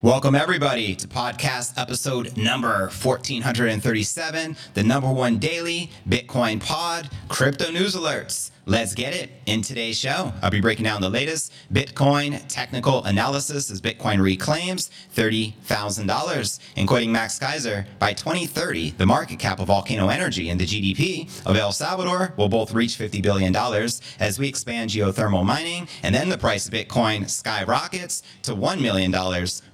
Welcome, everybody, to podcast episode number 1437, the number one daily Bitcoin pod, crypto news alerts. Let's get it. In today's show, I'll be breaking down the latest Bitcoin technical analysis as Bitcoin reclaims $30,000. And quoting Max Keiser, by 2030, the market cap of Volcano Energy and the GDP of El Salvador will both reach $50 billion as we expand geothermal mining, and then the price of Bitcoin skyrockets to $1 million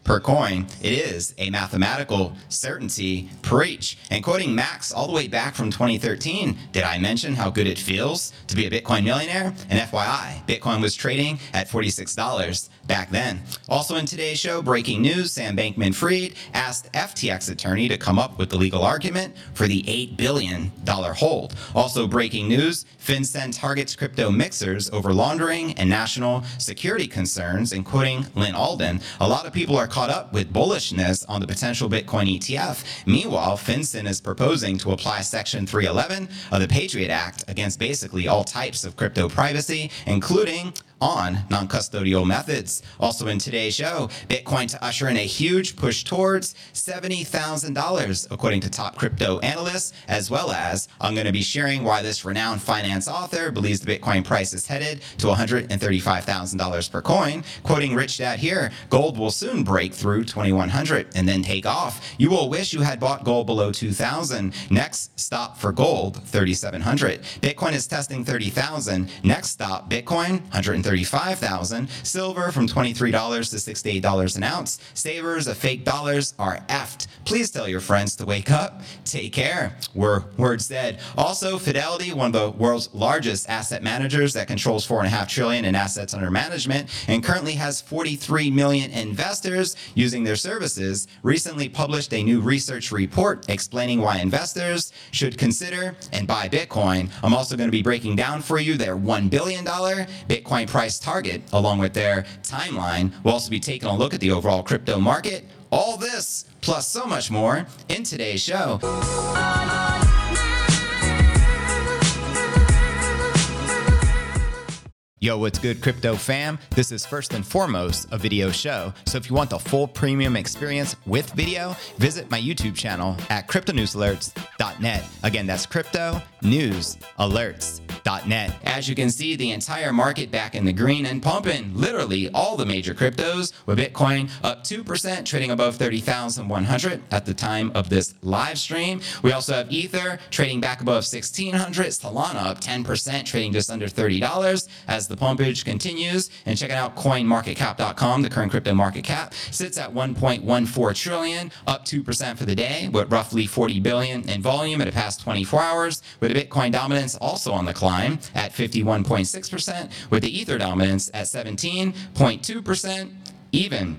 per coin. It is a mathematical certainty preach. And quoting Max all the way back from 2013, did I mention how good it feels to be a Bitcoin? Millionaire. And FYI, Bitcoin was trading at $46 back then. Also in today's show, breaking news Sam Bankman Fried asked FTX attorney to come up with the legal argument for the $8 billion hold. Also breaking news FinCEN targets crypto mixers over laundering and national security concerns, including Lyn Alden. A lot of people are caught up with bullishness on the potential Bitcoin ETF. Meanwhile, FinCEN is proposing to apply Section 311 of the Patriot Act against basically all types types of crypto privacy, including on non custodial methods. Also, in today's show, Bitcoin to usher in a huge push towards $70,000, according to top crypto analysts, as well as I'm going to be sharing why this renowned finance author believes the Bitcoin price is headed to $135,000 per coin. Quoting Rich Dad here, gold will soon break through 2100 and then take off. You will wish you had bought gold below 2000. Next stop for gold, 3700. Bitcoin is testing 30,000. Next stop, Bitcoin, 130. 35,000. Silver from $23 to $68 an ounce. Savers of fake dollars are effed. Please tell your friends to wake up. Take care. Were words said. Also, Fidelity, one of the world's largest asset managers that controls four and a half trillion in assets under management and currently has 43 million investors using their services, recently published a new research report explaining why investors should consider and buy Bitcoin. I'm also going to be breaking down for you their $1 billion Bitcoin price target, along with their timeline. We'll also be taking a look at the overall crypto market. All this, plus so much more, in today's show. Yo, what's good, crypto fam? This is first and foremost a video show. So if you want the full premium experience with video, visit my YouTube channel at cryptonewsalerts.net. Again, that's crypto news alerts Net. As you can see, the entire market back in the green and pumping. Literally all the major cryptos, with Bitcoin up 2%, trading above 30,100 at the time of this live stream. We also have Ether trading back above 1,600. Solana up 10%, trading just under $30 as the pumpage continues. And checking out coinmarketcap.com, the current crypto market cap sits at 1.14 trillion, up 2% for the day, with roughly 40 billion in volume in the past 24 hours, with the Bitcoin dominance also on the climb at 51.6%, with the Ether dominance at 17.2% even.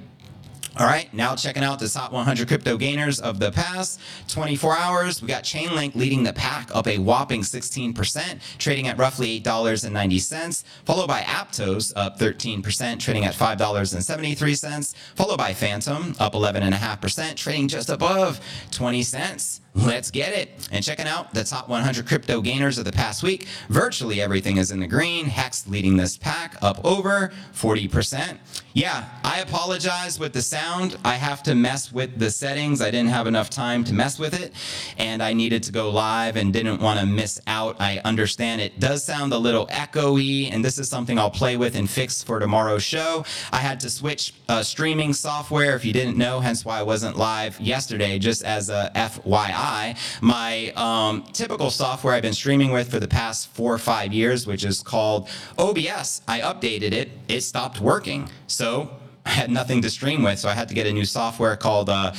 All right, now checking out the top 100 crypto gainers of the past 24 hours. We got Chainlink leading the pack up a whopping 16%, trading at roughly $8.90, followed by Aptos up 13%, trading at $5.73, followed by Fantom up 11.5%, trading just above 20 cents. Let's get it. And checking out the top 100 crypto gainers of the past week, virtually everything is in the green. Hex leading this pack up over 40%. Yeah, I apologize with the sound. I have to mess with the settings. I didn't have enough time to mess with it, and I needed to go live and didn't want to miss out. I understand it does sound a little echoey, and this is something I'll play with and fix for tomorrow's show. I had to switch uh, streaming software, if you didn't know, hence why I wasn't live yesterday, just as a FYI. My um, typical software I've been streaming with for the past four or five years, which is called OBS, I updated it, it stopped working. So I had nothing to stream with, so I had to get a new software called uh,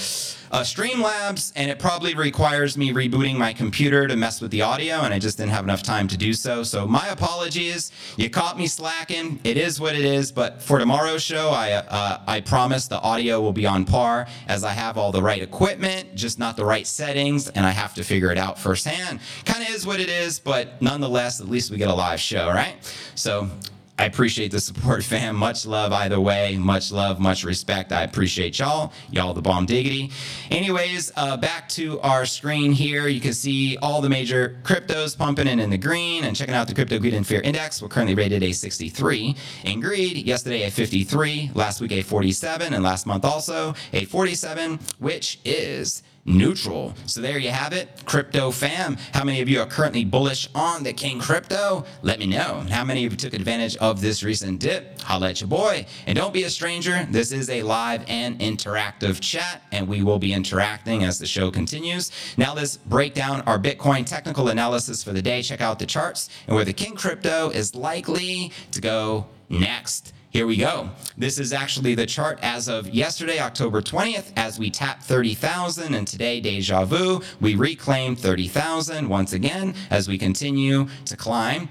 uh, Streamlabs, and it probably requires me rebooting my computer to mess with the audio, and I just didn't have enough time to do so. So my apologies. You caught me slacking. It is what it is. But for tomorrow's show, I uh, I promise the audio will be on par, as I have all the right equipment, just not the right settings, and I have to figure it out firsthand. Kind of is what it is, but nonetheless, at least we get a live show, right? So I appreciate the support, fam. Much love either way. Much love, much respect. I appreciate y'all. Y'all the bomb diggity. Anyways, uh, back to our screen here. You can see all the major cryptos pumping in in the green and checking out the crypto greed and fear index. We're currently rated a 63 in greed. Yesterday a 53, last week a 47, and last month also a 47, which is neutral. So there you have it, crypto fam. How many of you are currently bullish on the King crypto? Let me know. How many of you took advantage of this recent dip? Holla at your boy. And don't be a stranger. This is a live and interactive chat, and we will be interacting as the show continues. Now let's break down our Bitcoin technical analysis for the day. Check out the charts and where the King crypto is likely to go next. Here we go. This is actually the chart as of yesterday, October 20th, as we tap 30,000. And today, deja vu, we reclaim 30,000 once again as we continue to climb.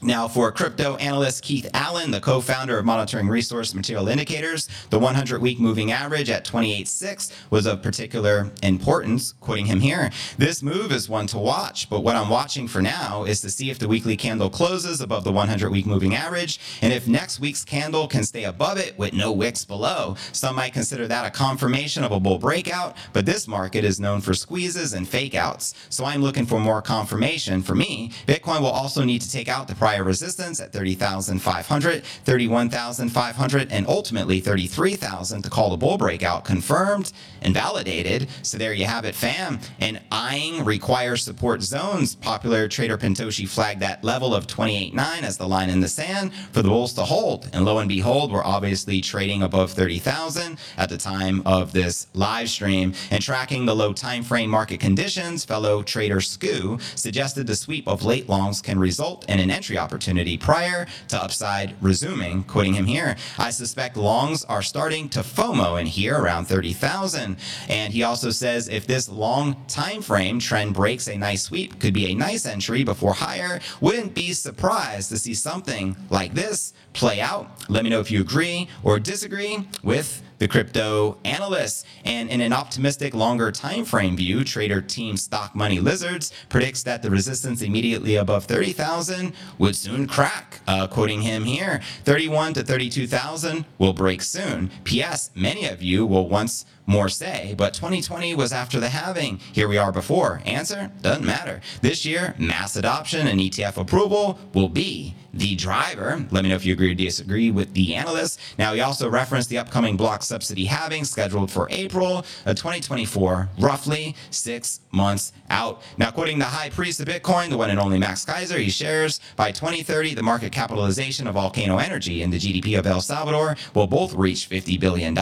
Now, for crypto analyst Keith Alan, the co-founder of Monitoring Resource Material Indicators, the 100-week moving average at 28.6 was of particular importance, quoting him here. This move is one to watch, but what I'm watching for now is to see if the weekly candle closes above the 100-week moving average, and if next week's candle can stay above it with no wicks below. Some might consider that a confirmation of a bull breakout, but this market is known for squeezes and fake outs. So I'm looking for more confirmation. For me, Bitcoin will also need to take out the prior resistance at 30,500, 31,500, and ultimately 33,000 to call the bull breakout confirmed and validated. So there you have it, fam. And eyeing requires support zones. Popular trader Pentoshi flagged that level of 28.9 as the line in the sand for the bulls to hold. And lo and behold, we're obviously trading above 30,000 at the time of this live stream. And tracking the low time frame market conditions, fellow trader Skew suggested the sweep of late longs can result in an entry opportunity prior to upside resuming. Quoting him here, I suspect longs are starting to FOMO in here around 30,000. And he also says if this long time frame trend breaks a nice sweep, could be a nice entry before higher. Wouldn't be surprised to see something like this play out. Let me know if you agree or disagree with the crypto analysts. And in an optimistic longer time frame view, trader team Stock Money Lizards predicts that the resistance immediately above 30,000 would soon crack. Uh, quoting him here, 31 to 32,000 will break soon. P.S. Many of you will once more say, but 2020 was after the halving. Here we are before. Answer? Doesn't matter. This year, mass adoption and ETF approval will be the driver. Let me know if you agree or disagree with the analyst. Now, he also referenced the upcoming block subsidy halving scheduled for April of 2024, roughly six months out. Now, quoting the high priest of Bitcoin, the one and only Max Keiser, he shares by 2030, the market capitalization of Volcano Energy and the GDP of El Salvador will both reach $50 billion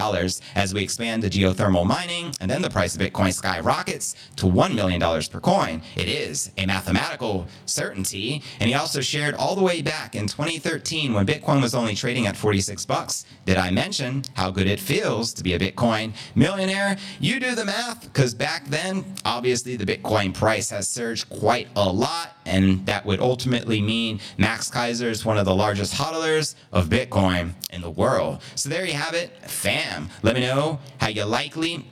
as we expand the geothermal mining and then the price of Bitcoin skyrockets to $1 million per coin. It is a mathematical certainty. And he also shared all the way back in 2013 when Bitcoin was only trading at 46 bucks. Did I mention how good it feels to be a Bitcoin millionaire? You do the math because back then, obviously, the Bitcoin price has surged quite a lot. And that would ultimately mean Max Keiser is one of the largest hodlers of Bitcoin in the world. So there you have it, fam. Let me know how you likely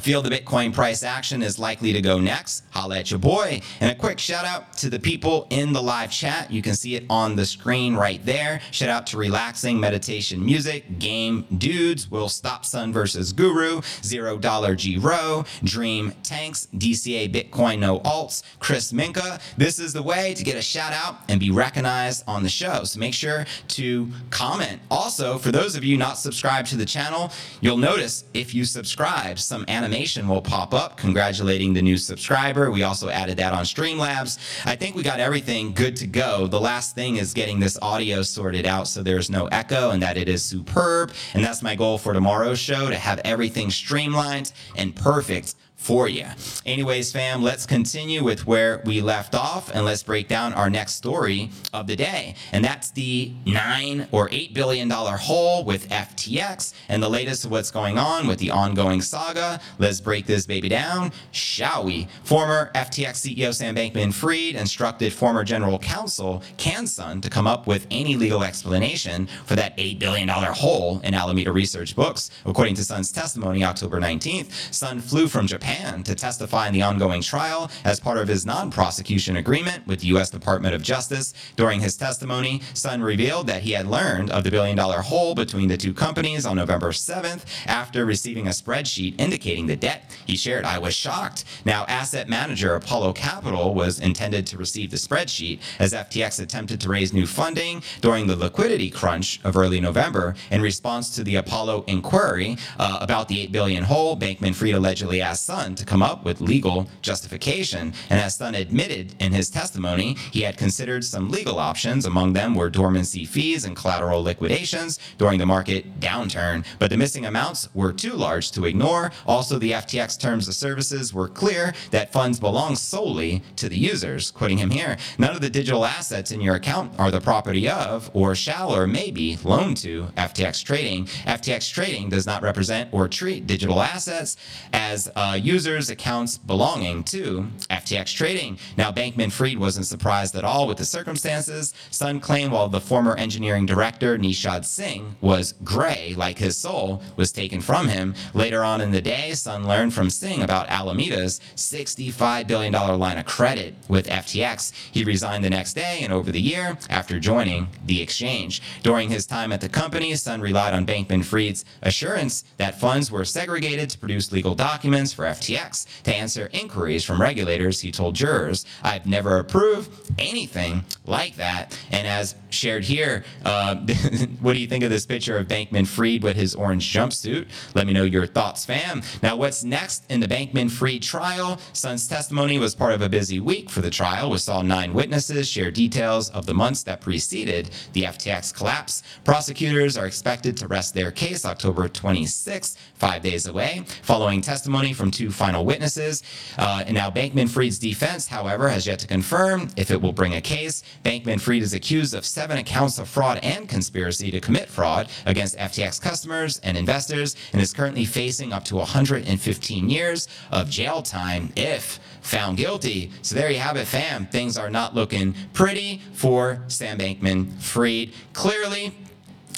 feel the Bitcoin price action is likely to go next, holla at your boy. And a quick shout out to the people in the live chat. You can see it on the screen right there. Shout out to Relaxing Meditation Music, Game Dudes, Will Stop Sun versus Guru, Zero Dollar G Row, Dream Tanks, DCA Bitcoin No Alts, Chris Minka. This is the way to get a shout out and be recognized on the show. So make sure to comment. Also, for those of you not subscribed to the channel, you'll notice if you subscribe, some animation will pop up congratulating the new subscriber. We also added that on Streamlabs. I think we got everything good to go. The last thing is getting this audio sorted out so there's no echo and that it is superb. And that's my goal for tomorrow's show to have everything streamlined and perfect for you. Anyways, fam, let's continue with where we left off and let's break down our next story of the day. And that's the nine or eight billion dollar hole with FTX and the latest of what's going on with the ongoing saga. Let's break this baby down, shall we? Former FTX CEO Sam Bankman Fried instructed former general counsel Can Sun to come up with any legal explanation for that $8 billion hole in Alameda Research books. According to Sun's testimony, October 19th, Sun flew from Japan Japan to testify in the ongoing trial as part of his non prosecution agreement with the U.S. Department of Justice. During his testimony, Sun revealed that he had learned of the billion dollar hole between the two companies on November 7th after receiving a spreadsheet indicating the debt. He shared, I was shocked. Now, asset manager Apollo Capital was intended to receive the spreadsheet as FTX attempted to raise new funding during the liquidity crunch of early November in response to the Apollo inquiry uh, about the 8 billion hole. Bankman Fried allegedly asked Sun to come up with legal justification. And as Sun admitted in his testimony, he had considered some legal options. Among them were dormancy fees and collateral liquidations during the market downturn. But the missing amounts were too large to ignore. Also, the FTX terms of services were clear that funds belong solely to the users. Quoting him here, none of the digital assets in your account are the property of, or shall or may be loaned to FTX Trading. FTX Trading does not represent or treat digital assets as uh, users' accounts belonging to FTX Trading. Now, Bankman Fried wasn't surprised at all with the circumstances. Sun claimed while the former engineering director, Nishad Singh, was gray, like his soul was taken from him. Later on in the day, Sun learned from Singh about Alameda's $65 billion line of credit with FTX. He resigned the next day and over the year after joining the exchange. During his time at the company, Sun relied on Bankman Fried's assurance that funds were segregated to produce legal documents for FTX. To answer inquiries from regulators, he told jurors, I've never approved anything like that. And as shared here, uh, what do you think of this picture of Bankman Fried with his orange jumpsuit? Let me know your thoughts, fam. Now, what's next in the Bankman Fried trial? Sun's testimony was part of a busy week for the trial, which saw nine witnesses share details of the months that preceded the FTX collapse. Prosecutors are expected to rest their case October 26, five days away, following testimony from two final witnesses. Uh, and now, Bankman Fried's defense, however, has yet to confirm if it will bring a case. Bankman Fried is accused of seven accounts of fraud and conspiracy to commit fraud against FTX customers and investors and is currently facing up to 115 years of jail time if found guilty. So there you have it, fam. Things are not looking pretty for Sam Bankman Fried. Clearly,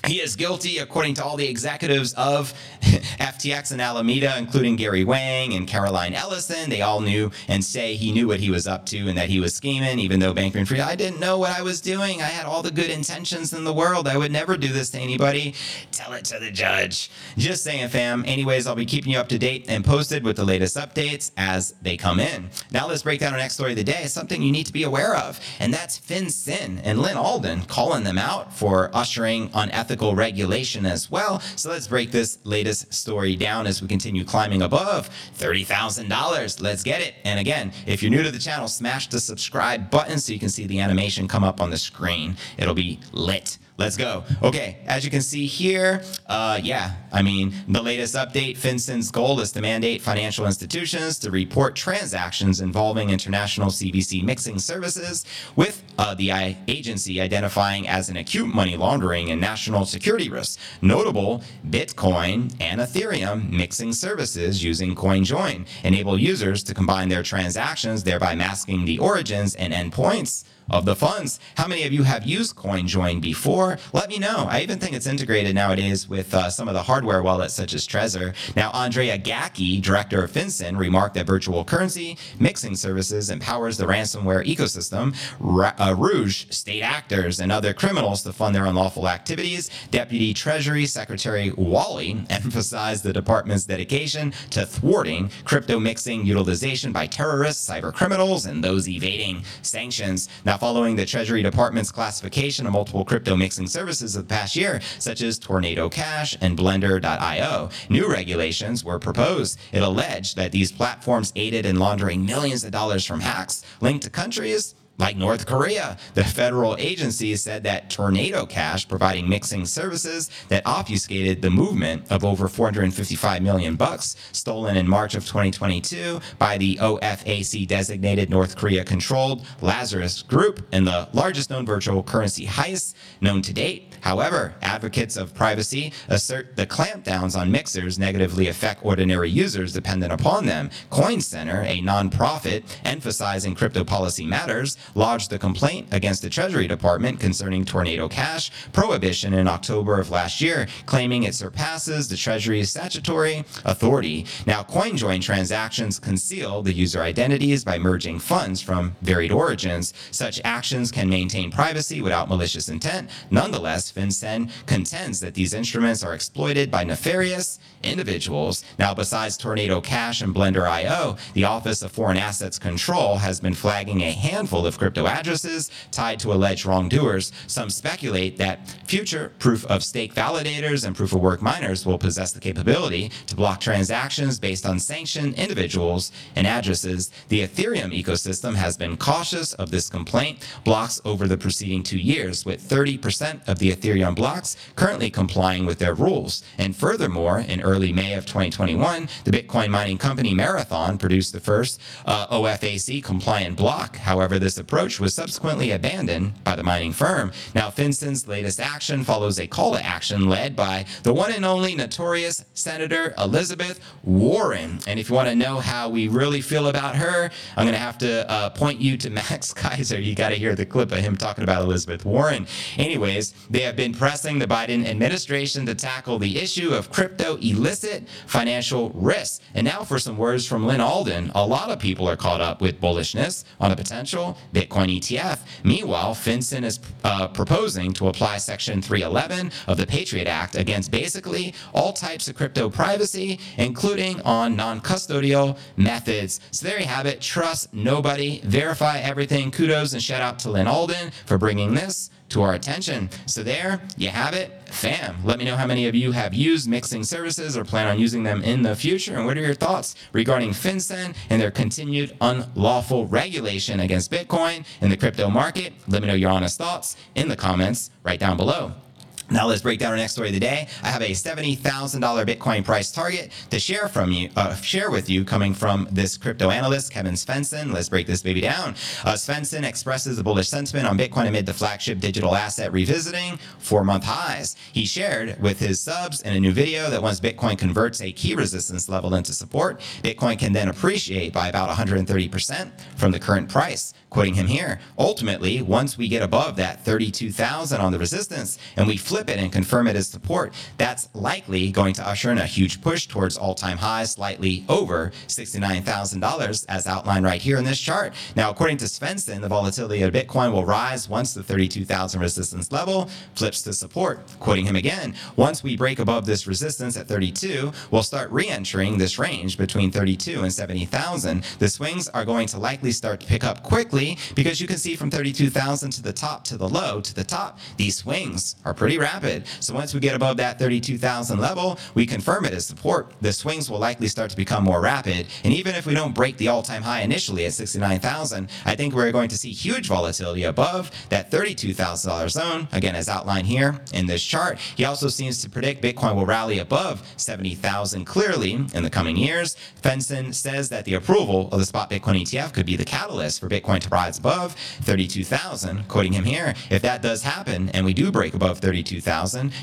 he is guilty, according to all the executives of FTX and Alameda, including Gary Wang and Caroline Ellison. They all knew and say he knew what he was up to and that he was scheming, even though Bankman Fried, I didn't know what I was doing. I had all the good intentions in the world. I would never do this to anybody. Tell it to the judge. Just saying, fam. Anyways, I'll be keeping you up to date and posted with the latest updates as they come in. Now let's break down our next story of the day. Something you need to be aware of, and that's FinCEN and Lyn Alden calling them out for ushering unethical ethical regulation as well. So let's break this latest story down as we continue climbing above $30,000. Let's get it. And again, if you're new to the channel, smash the subscribe button so you can see the animation come up on the screen. It'll be lit. Let's go. Okay, as you can see here, uh, yeah, I mean, the latest update, FinCEN's goal is to mandate financial institutions to report transactions involving international CVC mixing services, with uh, the agency identifying as an acute money laundering and national security risk. Notable Bitcoin and Ethereum mixing services using CoinJoin enable users to combine their transactions, thereby masking the origins and endpoints of the funds. How many of you have used CoinJoin before? Let me know. I even think it's integrated nowadays with uh, some of the hardware wallets such as Trezor. Now, Andrea Gacki, director of FinCEN, remarked that virtual currency mixing services empowers the ransomware ecosystem, Ra- uh, Rouge, state actors, and other criminals to fund their unlawful activities. Deputy Treasury Secretary Wally emphasized the department's dedication to thwarting crypto mixing utilization by terrorists, cyber criminals, and those evading sanctions. Now, following the Treasury Department's classification of multiple crypto mixing services of the past year, such as Tornado Cash and Blender.io, new regulations were proposed. It alleged that these platforms aided in laundering millions of dollars from hacks linked to countries like North Korea. The federal agency said that Tornado Cash, providing mixing services that obfuscated the movement of over 455 million bucks stolen in March of 2022 by the OFAC designated North Korea controlled Lazarus Group and the largest known virtual currency heist known to date. However, advocates of privacy assert the clampdowns on mixers negatively affect ordinary users dependent upon them. Coin Center, a nonprofit emphasizing crypto policy matters, lodged the complaint against the Treasury Department concerning Tornado Cash prohibition in October of last year, claiming it surpasses the Treasury's statutory authority. Now, CoinJoin transactions conceal the user identities by merging funds from varied origins. Such actions can maintain privacy without malicious intent. Nonetheless, FinCEN contends that these instruments are exploited by nefarious individuals. Now, besides Tornado Cash and Blender IO, the Office of Foreign Assets Control has been flagging a handful of crypto addresses tied to alleged wrongdoers. Some speculate that future proof of stake validators and proof of work miners will possess the capability to block transactions based on sanctioned individuals and addresses. The Ethereum ecosystem has been cautious of this complaint. Blocks over the preceding two years, with 30% of the Ethereum blocks currently complying with their rules. And furthermore, in early May of 2021, the Bitcoin mining company Marathon produced the first uh, OFAC compliant block. However, this approach was subsequently abandoned by the mining firm. Now, FinCEN's latest action follows a call to action led by the one and only notorious Senator Elizabeth Warren. And if you want to know how we really feel about her, I'm going to have to uh, point you to Max Keiser. You got to hear the clip of him talking about Elizabeth Warren. Anyways, they have been pressing the Biden administration to tackle the issue of crypto illicit financial risks. And now for some words from Lyn Alden. A lot of people are caught up with bullishness on a potential Bitcoin ETF. Meanwhile, FinCEN is uh, proposing to apply Section 311 of the Patriot Act against basically all types of crypto privacy, including on non custodial methods. So there you have it. Trust nobody, verify everything. Kudos and shout out to Lyn Alden for bringing this to our attention. So there you have it, fam. Let me know how many of you have used mixing services or plan on using them in the future, and what are your thoughts regarding FinCEN and their continued unlawful regulation against Bitcoin in the crypto market? Let me know your honest thoughts in the comments right down below. Now let's break down our next story of the day. I have a $70,000 Bitcoin price target to share from you, uh, share with you coming from this crypto analyst, Kevin Svensson. Let's break this baby down. Uh, Svensson expresses a bullish sentiment on Bitcoin amid the flagship digital asset revisiting four-month highs. He shared with his subs in a new video that once Bitcoin converts a key resistance level into support, Bitcoin can then appreciate by about 130% from the current price. Quoting him here, ultimately, once we get above that 32,000 on the resistance and we flip it and confirm it as support, that's likely going to usher in a huge push towards all-time highs, slightly over $69,000 as outlined right here in this chart. Now, according to Svensson, the volatility of Bitcoin will rise once the 32,000 resistance level flips to support. Quoting him again, once we break above this resistance at 32, we'll start re-entering this range between 32 and 70,000. The swings are going to likely start to pick up quickly because you can see from 32,000 to the top to the low to the top, these swings are pretty rapid. So once we get above that 32,000 level, we confirm it as support. The swings will likely start to become more rapid. And even if we don't break the all-time high initially at 69,000, I think we're going to see huge volatility above that $32,000 zone, again, as outlined here in this chart. He also seems to predict Bitcoin will rally above 70,000 clearly in the coming years. Svensson says that the approval of the spot Bitcoin ETF could be the catalyst for Bitcoin to rise above 32,000. Quoting him here, if that does happen and we do break above 32,000,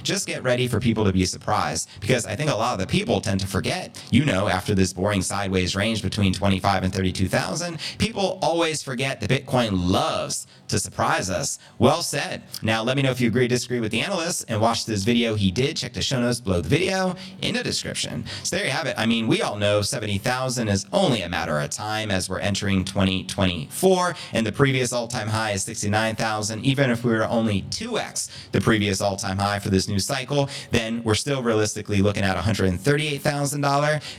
just get ready for people to be surprised because I think a lot of the people tend to forget, you know, after this boring sideways range between 25 and 32,000, people always forget that Bitcoin loves to surprise us. Well said. Now, let me know if you agree or disagree with the analyst and watch this video he did. Check the show notes below the video in the description. So there you have it. I mean, we all know 70,000 is only a matter of time as we're entering 2024, and the previous all-time high is 69,000. Even if we were only 2x the previous all-time high for this new cycle, then we're still realistically looking at $138,000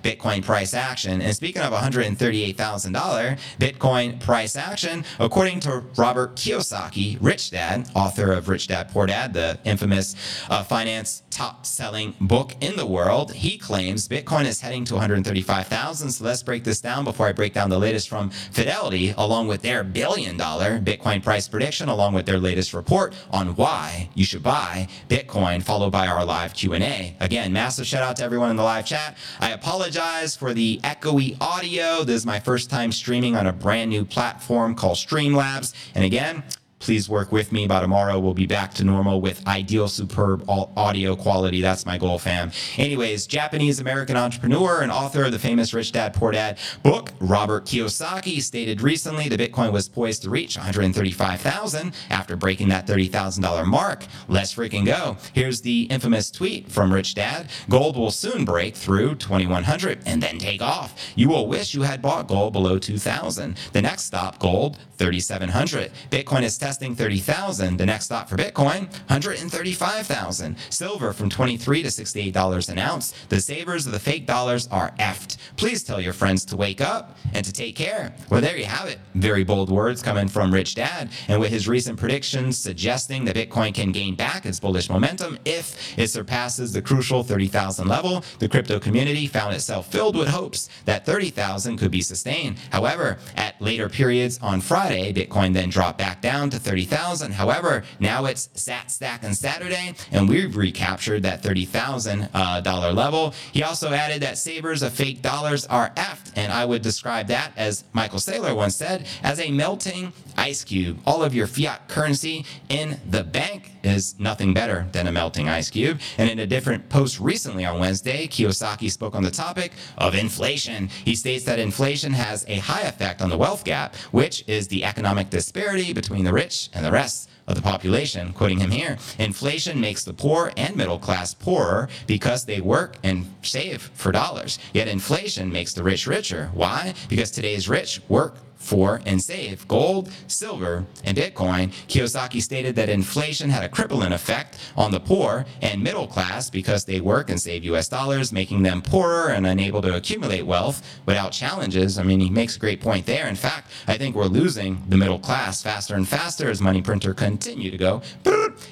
Bitcoin price action. And speaking of $138,000 Bitcoin price action, according to Robert Kiyosaki, Rich Dad, author of Rich Dad Poor Dad, the infamous uh, finance top-selling book in the world, he claims Bitcoin is heading to 135,000. So let's break this down before I break down the latest from Fidelity, along with their billion-dollar Bitcoin price prediction, along with their latest report on why you should buy Bitcoin, followed by our live Q&A. Again, massive shout out to everyone in the live chat. I apologize for the echoey audio. This is my first time streaming on a brand new platform called Streamlabs. And again, Please work with me. By tomorrow, we'll be back to normal with ideal, superb audio quality. That's my goal, fam. Anyways, Japanese American entrepreneur and author of the famous Rich Dad Poor Dad book, Robert Kiyosaki, stated recently the Bitcoin was poised to reach 135,000 after breaking that $30,000 mark. Let's freaking go. Here's the infamous tweet from Rich Dad Gold will soon break through 2100 and then take off. You will wish you had bought gold below 2000. The next stop, gold, 3700. Bitcoin is testing 30,000. The next stop for Bitcoin, 135,000. Silver from 23 to $68 an ounce. The savers of the fake dollars are effed. Please tell your friends to wake up and to take care. Well, there you have it. Very bold words coming from Rich Dad. And with his recent predictions suggesting that Bitcoin can gain back its bullish momentum if it surpasses the crucial 30,000 level, the crypto community found itself filled with hopes that 30,000 could be sustained. However, at later periods on Friday, Bitcoin then dropped back down to 30,000. However, now it's sat stack on Saturday, and we've recaptured that $30,000 uh, level. He also added that savers of fake dollars are effed, and I would describe that as Michael Saylor once said, as a melting ice cube. All of your fiat currency in the bank is nothing better than a melting ice cube. And in a different post recently on Wednesday, Kiyosaki spoke on the topic of inflation. He states that inflation has a high effect on the wealth gap, which is the economic disparity between the rich and the rest of the population. Quoting him here inflation makes the poor and middle class poorer because they work and save for dollars. Yet inflation makes the rich richer. Why? Because today's rich work for and save gold, silver, and Bitcoin. Kiyosaki stated that inflation had a crippling effect on the poor and middle class because they work and save US dollars, making them poorer and unable to accumulate wealth without challenges. I mean, he makes a great point there. In fact, I think we're losing the middle class faster and faster as money printer continue to go.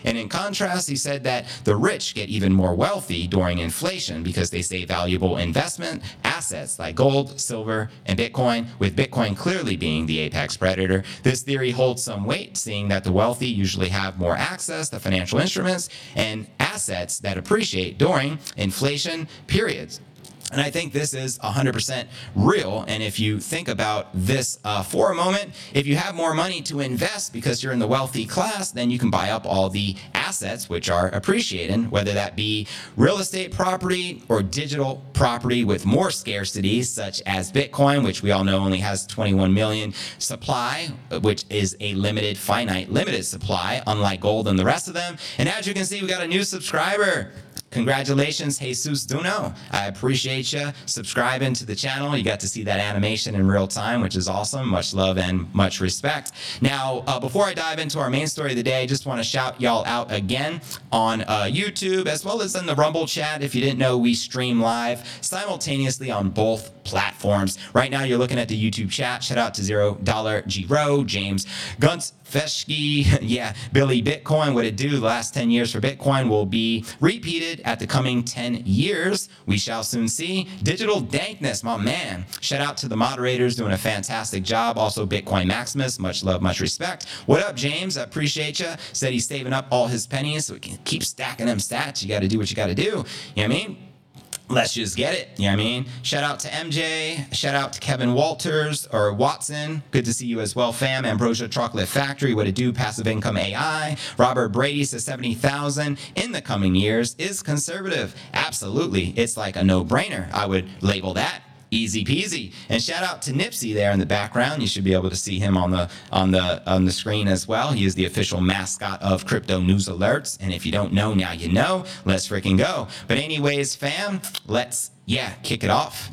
And in contrast, he said that the rich get even more wealthy during inflation because they save valuable investment assets like gold, silver, and Bitcoin, with Bitcoin clearly being the apex predator. This theory holds some weight, seeing that the wealthy usually have more access to financial instruments and assets that appreciate during inflation periods. And I think this is 100% real. And if you think about this uh, for a moment, if you have more money to invest because you're in the wealthy class, then you can buy up all the assets which are appreciating, whether that be real estate property or digital property with more scarcity, such as Bitcoin, which we all know only has 21 million supply, which is a limited, finite, limited supply, unlike gold and the rest of them. And as you can see, we got a new subscriber. Congratulations, Jesus Duno. I appreciate you subscribing to the channel. You got to see that animation in real time, which is awesome. Much love and much respect. Now, uh, before I dive into our main story of the day, I just want to shout y'all out again on uh, YouTube as well as in the Rumble chat. If you didn't know, we stream live simultaneously on both platforms. Right now, you're looking at the YouTube chat. Shout out to Zero Dollar G Row, James Guntz, Feshki, yeah, Billy Bitcoin. What it do the last 10 years for Bitcoin will be repeated at the coming 10 years. We shall soon see. Digital Dankness, my man. Shout out to the moderators doing a fantastic job. Also, Bitcoin Maximus, much love, much respect. What up, James? I appreciate you. Said he's saving up all his pennies so we can keep stacking them stats. You got to do what you got to do. You know what I mean? Let's just get it. You know what I mean? Shout out to MJ. Shout out to Kevin Walters or Watson. Good to see you as well, fam. Ambrosia Chocolate Factory. What to do? Passive income AI. Robert Brady says 70,000 in the coming years is conservative. Absolutely. It's like a no brainer. I would label that easy peasy. And shout out to Nipsey there in the background. You should be able to see him on the on the on the screen as well. He is the official mascot of Crypto News Alerts. And if you don't know, now you know. Let's freaking go. But anyways, fam, let's yeah, kick it off.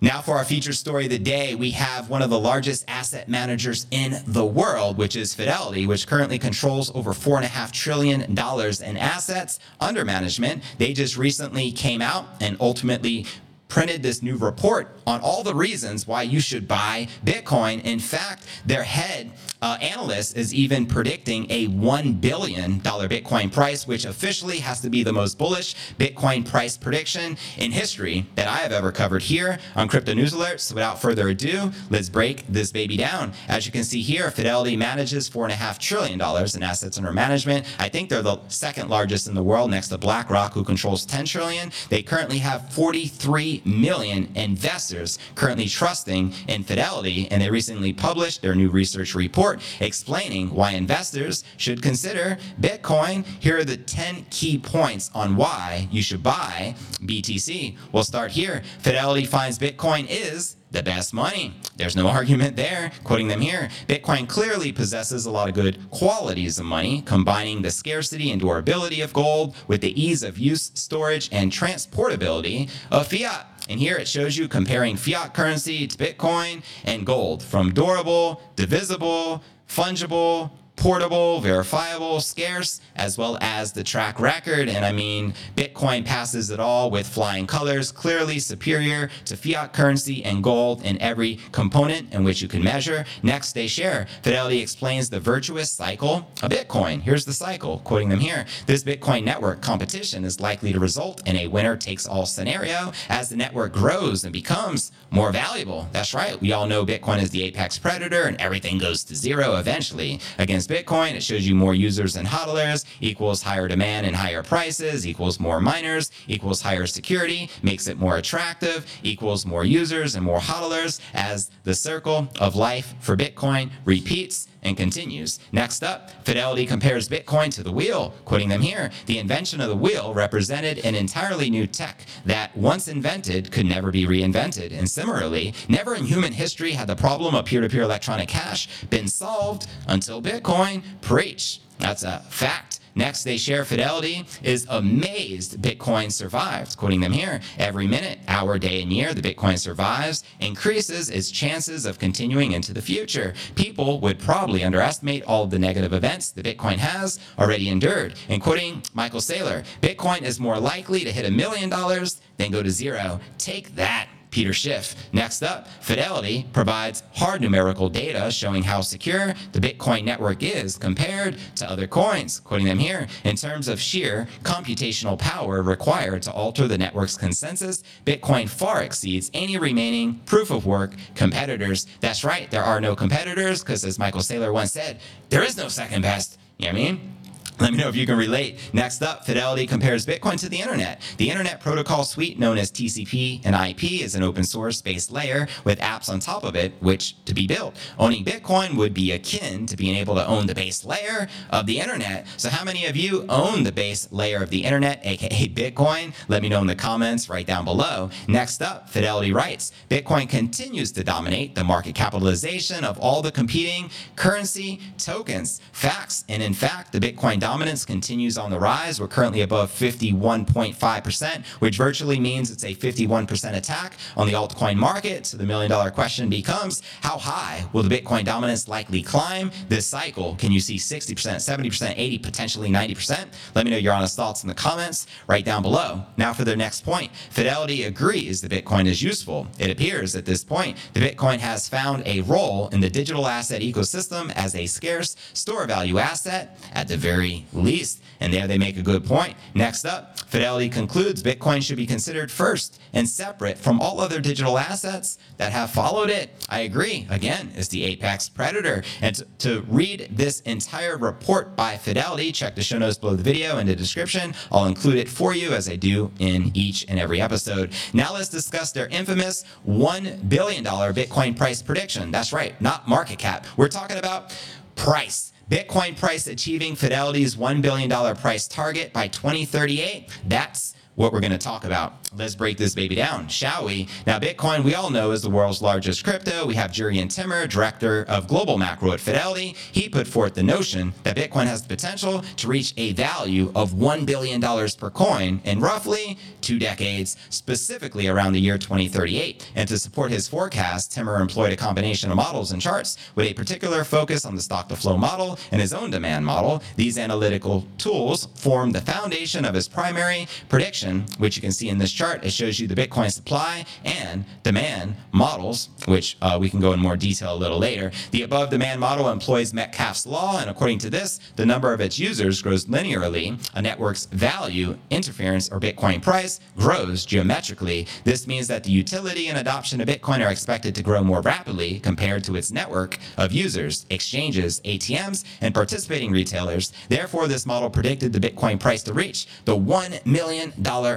Now, for our feature story of the day, we have one of the largest asset managers in the world, which is Fidelity, which currently controls over $4.5 trillion in assets under management. They just recently came out and ultimately printed this new report on all the reasons why you should buy Bitcoin. In fact, their head uh, analyst is even predicting a $1 billion Bitcoin price, which officially has to be the most bullish Bitcoin price prediction in history that I have ever covered here on Crypto News Alerts. Without further ado, let's break this baby down. As you can see here, Fidelity manages $4.5 trillion in assets under management. I think they're the second largest in the world next to BlackRock, who controls 10 trillion. They currently have 43 million investors currently trusting in Fidelity, and they recently published their new research report explaining why investors should consider Bitcoin. Here are the 10 key points on why you should buy BTC. We'll start here. Fidelity finds Bitcoin is the best money. There's no argument there. Quoting them here, Bitcoin clearly possesses a lot of good qualities of money, combining the scarcity and durability of gold with the ease of use, storage, and transportability of fiat. And here it shows you comparing fiat currency to Bitcoin and gold from durable, divisible, fungible, portable, verifiable, scarce, as well as the track record. And I mean, Bitcoin passes it all with flying colors, clearly superior to fiat currency and gold in every component in which you can measure. Next, they share. Fidelity explains the virtuous cycle of Bitcoin. Here's the cycle, quoting them here. This Bitcoin network competition is likely to result in a winner takes all scenario as the network grows and becomes more valuable. That's right. We all know Bitcoin is the apex predator and everything goes to zero eventually against Bitcoin. It shows you more users and hodlers equals higher demand and higher prices equals more miners equals higher security, makes it more attractive, equals more users and more hodlers as the circle of life for Bitcoin repeats and continues. Next up, Fidelity compares Bitcoin to the wheel, quoting them here. The invention of the wheel represented an entirely new tech that, once invented, could never be reinvented. And similarly, never in human history had the problem of peer to peer electronic cash been solved until Bitcoin. Preach. That's a fact. Next, they share Fidelity is amazed Bitcoin survived. Quoting them here, every minute, hour, day, and year, the Bitcoin survives, increases its chances of continuing into the future. People would probably underestimate all of the negative events the Bitcoin has already endured. And quoting Michael Saylor, Bitcoin is more likely to hit a million dollars than go to zero. Take that. Peter Schiff. Next up, Fidelity provides hard numerical data showing how secure the Bitcoin network is compared to other coins. Quoting them here, in terms of sheer computational power required to alter the network's consensus, Bitcoin far exceeds any remaining proof of work competitors. That's right, there are no competitors because, as Michael Saylor once said, there is no second best. You know what I mean? Let me know if you can relate. Next up, Fidelity compares Bitcoin to the internet. The internet protocol suite known as TCP and IP is an open source based layer with apps on top of it, which to be built. Owning Bitcoin would be akin to being able to own the base layer of the internet. So how many of you own the base layer of the internet, aka Bitcoin? Let me know in the comments right down below. Next up, Fidelity writes, Bitcoin continues to dominate the market capitalization of all the competing currency tokens. Facts. And in fact, the Bitcoin dominance continues on the rise. We're currently above 51.5%, which virtually means it's a 51% attack on the altcoin market. So the million dollar question becomes how high will the Bitcoin dominance likely climb this cycle? Can you see 60%, 70%, 80%, potentially 90%? Let me know your honest thoughts in the comments right down below. Now for the next point. Fidelity agrees the Bitcoin is useful. It appears at this point the Bitcoin has found a role in the digital asset ecosystem as a scarce store value asset at the very least. And there they make a good point. Next up, Fidelity concludes Bitcoin should be considered first and separate from all other digital assets that have followed it. I agree. Again, is the apex predator. And to, to read this entire report by Fidelity, check the show notes below the video in the description. I'll include it for you as I do in each and every episode. Now let's discuss their infamous $1 billion Bitcoin price prediction. That's right, not market cap. We're talking about price. Bitcoin price achieving Fidelity's $1 billion price target by 2038. That's what we're going to talk about. Let's break this baby down, shall we? Now, Bitcoin, we all know, is the world's largest crypto. We have Jurrien Timmer, director of global macro at Fidelity. He put forth the notion that Bitcoin has the potential to reach a value of $1 billion per coin in roughly two decades, specifically around the year 2038. And to support his forecast, Timmer employed a combination of models and charts with a particular focus on the stock to flow model and his own demand model. These analytical tools form the foundation of his primary prediction, which you can see in this chart chart, it shows you the Bitcoin supply and demand models, which uh, we can go in more detail a little later. The above demand model employs Metcalfe's law, and according to this, the number of its users grows linearly. A network's value, interference, or Bitcoin price grows geometrically. This means that the utility and adoption of Bitcoin are expected to grow more rapidly compared to its network of users, exchanges, ATMs, and participating retailers. Therefore, this model predicted the Bitcoin price to reach the $1 million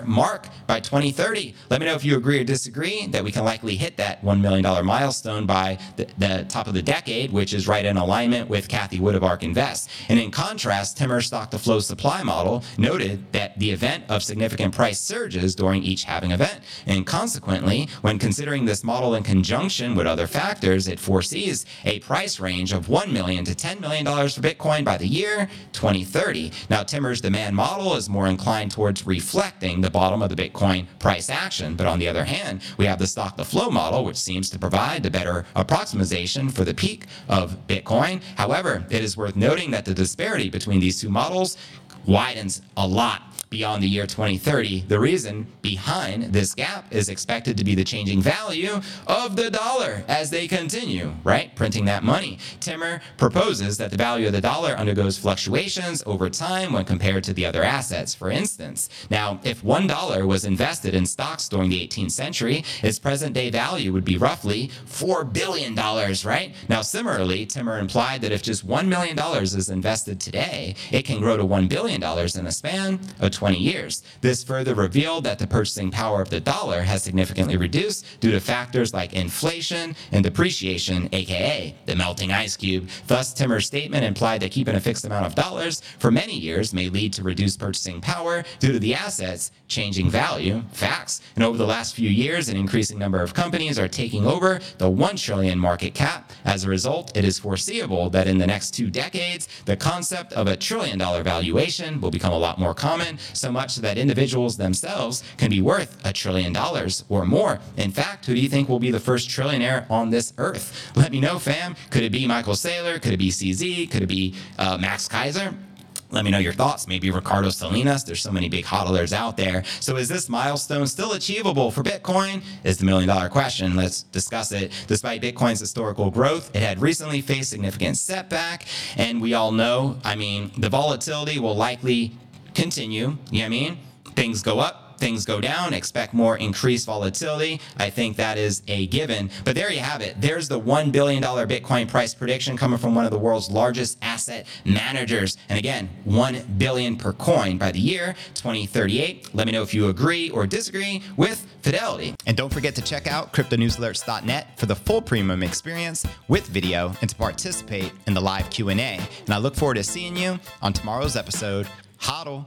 mark by 2030. Let me know if you agree or disagree that we can likely hit that $1 million milestone by the, the top of the decade, which is right in alignment with Cathie Wood of ARK Invest. And in contrast, Timmer stock to flow supply model noted that the event of significant price surges during each halving event. And consequently, when considering this model in conjunction with other factors, it foresees a price range of $1 million to $10 million for Bitcoin by the year 2030. Now, Timmer's demand model is more inclined towards reflecting the bottom of the Bitcoin price action. But on the other hand, we have the stock to flow model, which seems to provide the better approximation for the peak of Bitcoin. However, it is worth noting that the disparity between these two models widens a lot beyond the year 2030. The reason behind this gap is expected to be the changing value of the dollar as they continue, right? Printing that money. Timmer proposes that the value of the dollar undergoes fluctuations over time when compared to the other assets. For instance, now, if $1 was invested in stocks during the 18th century, its present day value would be roughly $4 billion, right? Now, similarly, Timmer implied that if just $1 million is invested today, it can grow to $1 billion in a span of 20 years. This further revealed that the purchasing power of the dollar has significantly reduced due to factors like inflation and depreciation, aka the melting ice cube. Thus, Timmer's statement implied that keeping a fixed amount of dollars for many years may lead to reduced purchasing power due to the assets changing value. Facts. And over the last few years, an increasing number of companies are taking over the 1 trillion market cap. As a result, it is foreseeable that in the next two decades, the concept of a trillion dollar valuation will become a lot more common so much that individuals themselves can be worth a trillion dollars or more. In fact, who do you think will be the first trillionaire on this earth? Let me know, fam. Could it be Michael Saylor? Could it be CZ? Could it be uh, Max Keiser? Let me know your thoughts. Maybe Ricardo Salinas. There's so many big hodlers out there. So is this milestone still achievable for Bitcoin? Is the million dollar question. Let's discuss it. Despite Bitcoin's historical growth, it had recently faced significant setback. And we all know, I mean, the volatility will likely continue. You know what I mean? Things go up, things go down, expect more increased volatility. I think that is a given. But there you have it. There's the $1 billion Bitcoin price prediction coming from one of the world's largest asset managers. And again, 1 billion per coin by the year 2038. Let me know if you agree or disagree with Fidelity. And don't forget to check out cryptonewsalerts.net for the full premium experience with video and to participate in the live Q&A. And I look forward to seeing you on tomorrow's episode. Hodl.